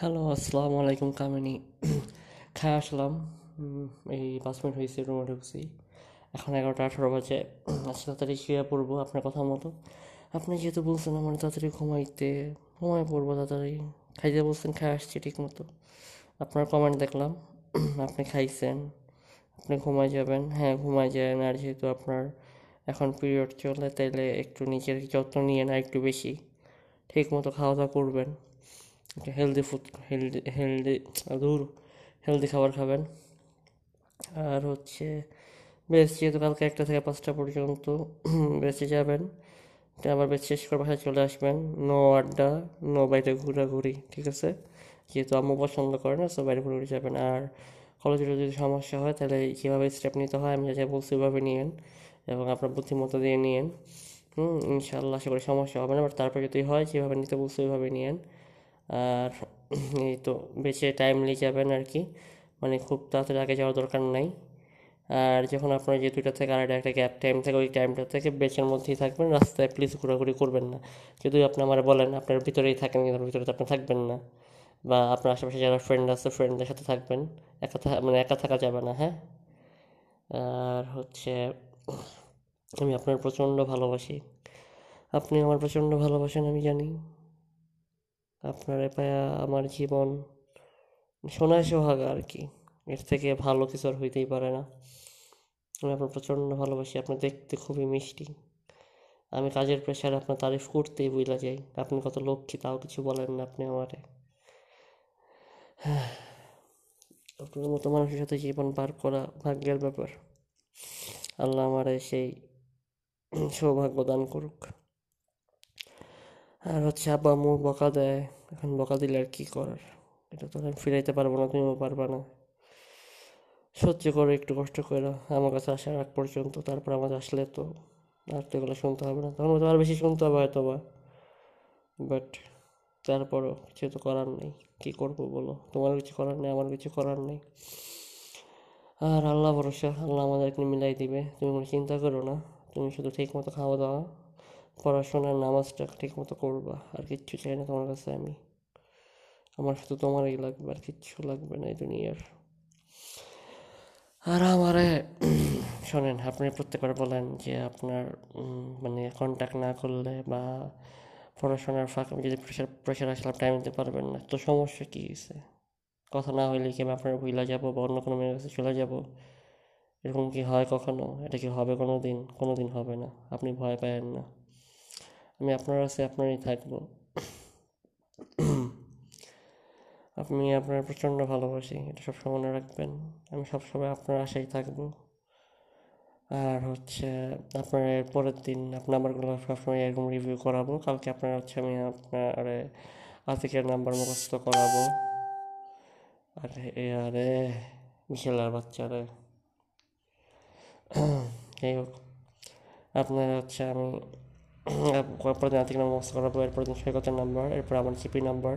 Hello আসসালামু আলাইকুম কামিনী খায় আসলাম এই পাঁচ মিনিট হয়েছে রুমে ঢুকছি। এখন এগারোটা আঠারো বাজে। আজকে তাড়াতাড়ি শুয়ে পড়ব আপনার কথা মতো। আপনি যেহেতু বলছেন আমার তাড়াতাড়ি ঘুমাইতে ঘুমাই পড়ব তাড়াতাড়ি। খাইতে বলছেন খাই আসছি ঠিক মতো। আপনার কমেন্ট দেখলাম। আপনি খাইছেন, আপনি ঘুমাই যাবেন। হ্যাঁ ঘুমাই যাবেন আর যেহেতু আপনার এখন পিরিয়ড চলে, তাইলে একটু নিজের যত্ন নিয়ে না একটু বেশি। ঠিক মতো খাওয়া দাওয়া করবেন। একটা হেলদি ফুড হেলদি হেলদি দূর হেলদি খাবার খাবেন। আর হচ্ছে বেশ, যেহেতু কালকে একটা থেকে পাঁচটা পর্যন্ত বেঁচে যাবেন আবার বেশ শেষ করে বাসায় চলে আসবেন। নো আড্ডা, নো বাইরে ঘোরাঘুরি, ঠিক আছে? যেহেতু আম্মু পছন্দ করে না সো বাইরে ঘুরে যাবেন। আর কলেজে যদি সমস্যা হয়, তাহলে কীভাবে স্টেপ নিতে হয়, আমি যা বলছি ওইভাবে নিয়েন এবং আপনার বুদ্ধিমত্তা দিয়ে নিয়েন। হুম, ইনশাআল্লাহ, আশা করি সমস্যা হবে না বাট তারপর যদি হয়, যেভাবে নিতে বলছি, ওইভাবে নিয়েন। আর এই তো বেঁচে টাইমলি যাবেন আর কি। মানে খুব তাড়াতাড়ি আগে যাওয়ার দরকার নাই। আর যখন আপনার যে দুইটা থেকে আড়াইটা একটা গ্যাপ টাইম থাকে, ওই টাইমটা থেকে বেচের মধ্যেই থাকবেন। রাস্তায় প্লিজ ঘোরাঘুরি করবেন না। যদি আপনি আমার বলেন, আপনার ভিতরেই থাকেন, কিন্তু ভিতরে তো আপনি থাকবেন না। বা আপনার আশেপাশে যারা ফ্রেন্ড আছে ফ্রেন্ডদের সাথে থাকবেন। একা মানে একা থাকা যাবে না হ্যাঁ? আর হচ্ছে, আমি আপনার প্রচণ্ড ভালোবাসি। আপনি আমার প্রচণ্ড ভালোবাসেন, আমি জানি। আপনার পায়া আমার জীবন সোনায় সোহাগা আর কি। এর থেকে ভালো কিছু আর হইতেই পারে না। আমি আপনার প্রচণ্ড ভালোবাসি, আপনি দেখতে খুবই মিষ্টি। আমি কাজের প্রেশারে আপনার তারিফ করতেই বুঝলা যাই। আপনি কত লক্ষ্মী, তাও কিছু বলেন না আপনি আমারে। আপনার মতো মানুষের সাথে জীবন পার করা ভাগ্যের ব্যাপার। আল্লাহ আমারে সেই সৌভাগ্য দান করুক। আর হচ্ছে আব্বা আম্মু বকা দেয়, এখন বকা দিলে আর কী করার? এটা তো আমি ফিরাইতে পারব না, তুমিও পারবা না। সহ্য করে, একটু কষ্ট করে, আমার কাছে আসার আগ পর্যন্ত, তারপর আমাদের আসলে তো আর তো এগুলো শুনতে হবে না। তখন হয়তো আর বেশি শুনতে হবে হয়তো বা। বাট তারপরও কিছু তো করার নেই, কী করব বলো? তোমার কিছু করার নেই আমার কিছু করার নেই। আর আল্লাহ ভরসা, আল্লাহ আমাদেরকে মিলাই দিবে। তুমি কোনো চিন্তা করো না, তুমি শুধু ঠিক মতো খাওয়া দাওয়া। পড়াশোনার নামাজটা ঠিক মতো করবা, আর কিচ্ছু চাই না তোমার কাছে আমি। আমার শুধু তোমারই লাগবে, আর কিচ্ছু লাগবে না এই দুনিয়ার। আর আমারে, শোনেন, আপনি প্রত্যেকবার বলেন যে আপনার মানে কন্ট্যাক্ট না করলে বা পড়াশোনার ফাঁক যদি প্রেশার প্রেশার আসলে টাইম দিতে পারবেন না। তো সমস্যা কী হয়েছে কথা না হইলে কি আমি আপনার ভুলা যাব বা অন্য কোনো মেয়ের কাছে চলে যাব? এরকম কি হয় কখনো? এটা কি হবে কোনো দিন কোনো দিন হবে না। আপনি ভয় পাবেন না। আমি আপনার কাছে আপনারই থাকব। আপনি আপনার প্রচণ্ড ভালোবাসি, এটা সবসময় মনে রাখবেন। আমি সবসময় আপনার আশায় থাকব। আর হচ্ছে আপনার পরের দিন আপনার নাম্বারগুলো সবসময় এরকম রিভিউ করাবো। কালকে আপনার হচ্ছে আমি আপনার আতিকের নাম্বার মুখস্থ করাবো। আরে এ, আরে বিশালার বাচ্চারে। যাই হোক, আপনার হচ্ছে আমি পরদিন আতিক নাম্বার মুখস্থ করাবো এরপর দিন সৈকতের নাম্বার এরপর আমার জিপি নাম্বার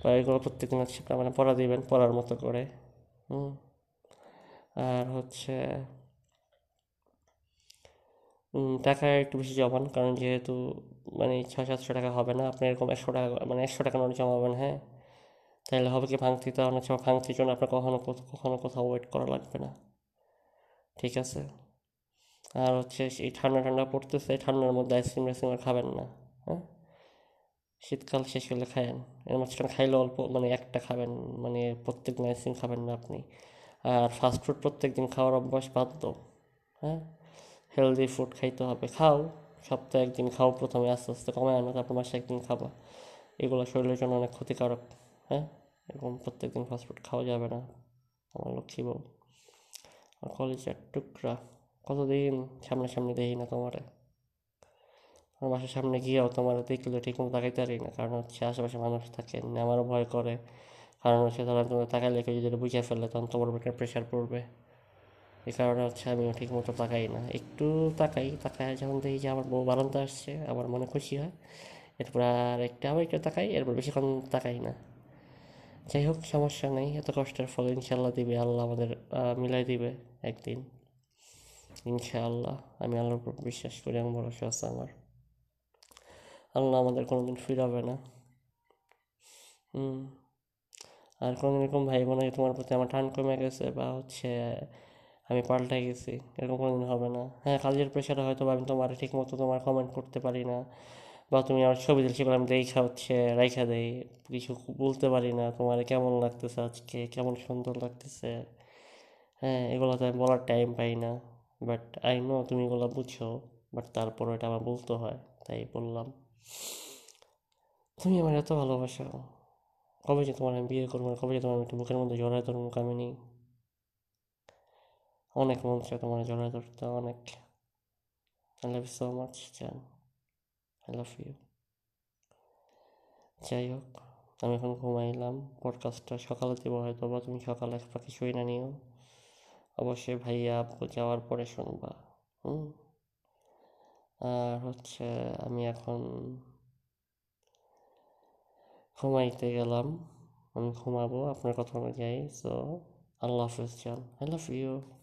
বা এগুলো প্রত্যেকদিন হচ্ছে মানে পড়া দিবেন, পড়ার মতো করে। হুম। আর হচ্ছে টাকা একটু বেশি জমান, কারণ যেহেতু মানে ছয় সাতশো টাকা হবে না, আপনি এরকম একশো টাকা মানে একশো টাকা নোট জমাবেন হ্যাঁ? তাহলে হবে কি ভাঙতি? তো অনেক সময় ভাঙতির জন্য আপনার কখনো কখনো কোথাও ওয়েট করা লাগবে না। ঠিক আছে? আর হচ্ছে এই ঠান্ডা ঠান্ডা পড়তেছে ঠান্ডার মধ্যে আইসক্রিম আইসক্রিম খাবেন না হ্যাঁ? শীতকাল শেষ হলে খায়েন। এর মাঝখানে খাইলে অল্প মানে একটা খাবেন মানে প্রত্যেক দিন আইসক্রিম খাবেন না আপনি। আর ফাস্ট ফুড প্রত্যেক দিন খাওয়ার অভ্যাস বাধ্য হ্যাঁ? হেলদি ফুড খাইতে হবে। খাও, সপ্তাহে একদিন খাও, প্রথমে আস্তে আস্তে কমায় আনো, তারপর মাসে একদিন খাবা। এগুলো শরীরের জন্য অনেক ক্ষতিকারক হ্যাঁ? এরকম প্রত্যেক দিন ফাস্টফুড খাওয়া যাবে না, আমার লক্ষ্মী বউ। আর কলেজের টুকরা। কতদিন সামনাসামনি দেখি না তোমারে? আমার বাসার সামনে গিয়েও তোমার দেখলে ঠিক মতো তাকাইতে পারি না। কারণ হচ্ছে আশেপাশে মানুষ থাকে, আমারও ভয় করে। কারণ হচ্ছে তারা তোমার তাকাইলে কেউ যদি বুঝে ফেলে, তখন তোমার উপর প্রেশার পড়বে। এই কারণে হচ্ছে আমিও ঠিক মতো তাকাই না। একটু তাকাই, তাকায় যখন দেখি যে আমার বউ বারান্দা আসছে, আমার মনে খুশি হয়। এরপর আর একটু আবার একটু তাকাই, এরপর বেশিক্ষণ তাকাই না। যাই হোক, সমস্যা নেই, এত কষ্টের ফল ইনশাল্লাহ দিবে, আল্লাহ আমাদের মিলাই দিবে একদিন। ইনশাআল্লাহ, আমি আল্লাহর উপর বিশ্বাস করি এবং ভরসা আছে আমার। আল্লাহ আমাদের কোনোদিন ফিরাবে না। হুম, আর কোনো এরকম ভাইবো না যে তোমার প্রতি আমার টান কমে গেছে বা হচ্ছে আমি পাল্টে গেছি, এরকম কোনোদিন হবে না। হ্যাঁ কাজের প্রেশারে হয়তো আমি তোমার ঠিক মতো তোমার কমেন্ট করতে পারি না বা তুমি আমার ছবি দিলে সেগুলো আমি দেখা হচ্ছে, রাইখা দেই, কিছু বলতে পারি না, তোমার কেমন লাগতেছে আজকে, কেমন সুন্দর লাগতেছে। হ্যাঁ এগুলো তো আমি বলার টাইম পাই না। বাট আই নো তুমি এগুলো বুঝছ বাট তারপর এটা আমার বলতে হয়, তাই বললাম। তুমি আমার এত ভালোবাসো। কবে যে তোমার আমি বিয়ে করব, কবে যে তোমার আমি একটু বুকের মধ্যে জড়ায় ধরবো কামিনী অনেক মন চায় তোমার জড়ায় ধরতে, অনেক। I love you so much জান আই লাভ ইউ যাই হোক, আমি এখন ঘুমাইলাম পডকাস্টটা সকালে দেবো হয়তো বা তুমি সকালে পাখি শুই না নিও। অবশ্যই ভাইয়া আপু যাওয়ার পরে শুনবা, হুম? আর হচ্ছে আমি এখন ঘুমাইতে গেলাম, আমি ঘুমাবো, আপনার কথা অনুযায়ী সো আল্লাহ হাফিজ, জান আই লাভ ইউ